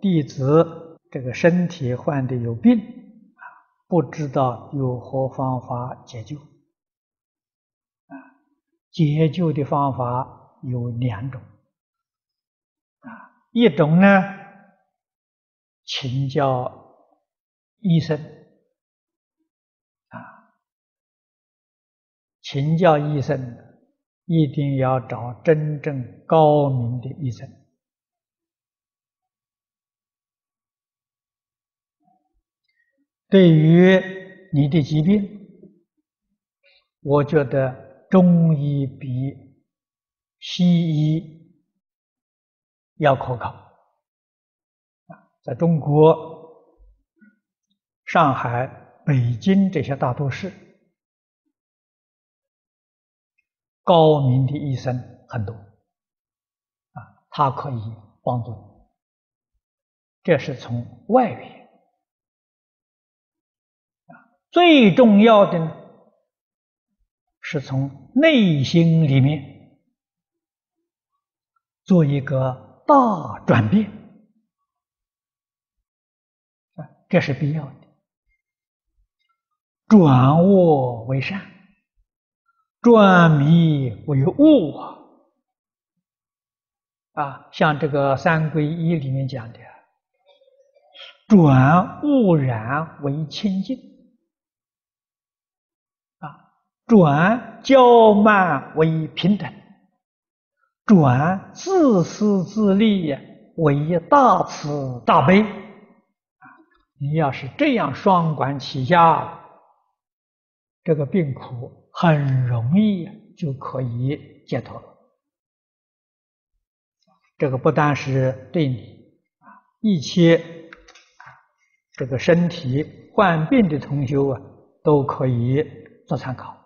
弟子这个身体患的有病啊，不知道有何方法解救啊？解救的方法有两种啊，一种呢，请教医生啊，请教医生一定要找真正高明的医生。对于你的疾病，我觉得中医比西医要可靠。在中国，上海、北京这些大都市，高明的医生很多，啊，他可以帮助你。这是从外边。最重要的呢，是从内心里面做一个大转变，啊，这是必要的。转恶为善，转迷为悟啊！啊，像这个三皈依里面讲的，转污染为清净。转骄慢为平等，转自私自利为大慈大悲。你要是这样双管齐下，这个病苦很容易就可以解脱了。这个不单是对你啊，一切这个身体患病的同学啊，都可以做参考。